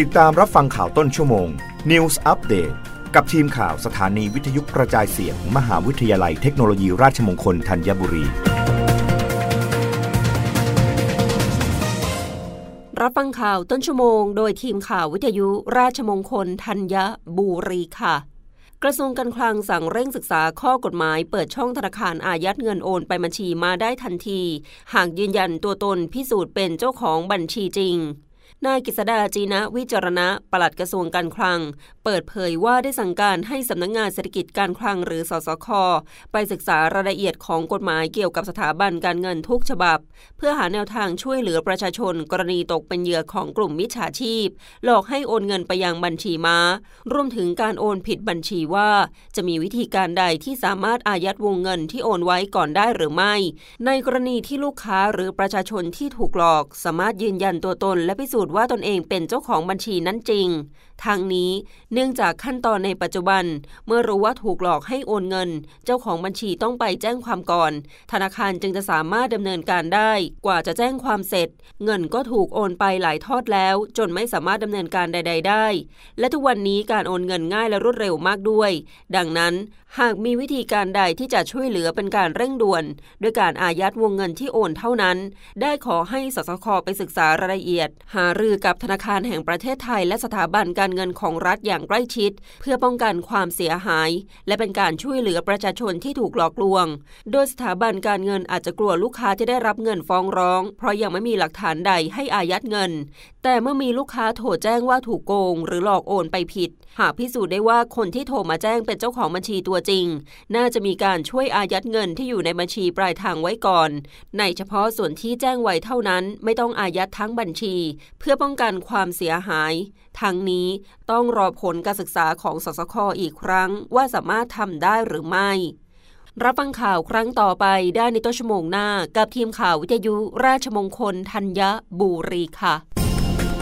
ติดตามรับฟังข่าวต้นชั่วโมง News Update กับทีมข่าวสถานีวิทยุกระจายเสียงมมหาวิทยาลัยเทคโนโลยีราชมงคลธัญบุรี รับฟังข่าวต้นชั่วโมง โดยทีมข่าววิทยุราชมงคลธัญบุรีค่ะกระทรวงการคลังสั่งเร่งศึกษาข้อกฎหมาย เปิดช่องธนาคารอายัดเงินโอนไปบัญชีมาได้ทันที หากยืนยันตัวตนพิสูจน์เป็นเจ้าของบัญชีจริง นายกฤษดาจีนะวิจารณะปลัดกระทรวงการคลัง เปิดเผยว่าได้สั่งการให้สำนักงงานเศรษฐกิจการคลังหรือสสค ไปศึกษารายละเอียดของกฎหมายเกี่ยวกับสถาบันการเงินทุกฉบับ เพื่อหาแนวทางช่วยเหลือประชาชน กรณีตกเป็นเหยื่อของกลุ่มมิจฉาชีพ หลอกให้โอนเงินไปยังบัญชีม้า รวมถึงการโอนผิดบัญชีว่า จะมีวิธีการใดที่สามารถอายัดวงเงินที่โอนไว้ก่อนได้หรือไม่ ในกรณีที่ลูกค้าหรือประชาชนที่ถูกหลอก สามารถยืนยันตัวตนและพิสูจน์ว่าตนเองเป็นเจ้าของบัญชีนั้นจริง ทางนี้เนื่องจากขั้นตอนในปัจจุบัน เมื่อรู้ว่าถูกหลอกให้โอนเงิน เจ้าของบัญชีต้องไปแจ้งความก่อน ธนาคารจึงจะสามารถดำเนินการได้ กว่าจะแจ้งความเสร็จ เงินก็ถูกโอนไปหลายทอดแล้ว จนไม่สามารถดำเนินการใด ๆ ได้ และทุกวันนี้การโอนเงินง่ายและรวดเร็วมากด้วย ดังนั้นหากมีวิธีการใดที่จะช่วยเหลือเป็นการเร่งด่วน ด้วยการอายัดวงเงินที่โอนเท่านั้น ได้ขอให้สสคไปศึกษารายละเอียด หารือกับธนาคารแห่งประเทศไทย และสถาบันการเงินของรัฐอย่างใกล้ชิด เพื่อป้องกันความเสียหาย และเป็นการช่วยเหลือประชาชนที่ถูกหลอกลวง โดยสถาบันการเงินอาจจะกลัวลูกค้าจะได้รับเงินฟ้องร้อง เพราะยังไม่มีหลักฐานใดให้อายัดเงิน แต่เมื่อมีลูกค้าโทรแจ้งว่าถูกโกง หรือหลอกโอนไปผิด หากพิสูจน์ได้ว่าคนที่โทรมาแจ้งเป็นเจ้าของบัญชีตัวจริง น่าจะมีการช่วยอายัดเงินที่อยู่ในบัญชีปลายทางไว้ก่อน ในเฉพาะส่วนที่แจ้งไว้เท่านั้น ไม่ต้องอายัดทั้งบัญชี เพื่อป้องกันความเสียหาย ทั้งนี้ต้องรอผลการศึกษาของสสคอีกครั้ง ว่าสามารถทำได้หรือไม่รับฟังข่าวครั้งต่อไปได้ในต้นชั่วโมงหน้า กับทีมข่าววิทยุราชมงคลธัญบุรีค่ะ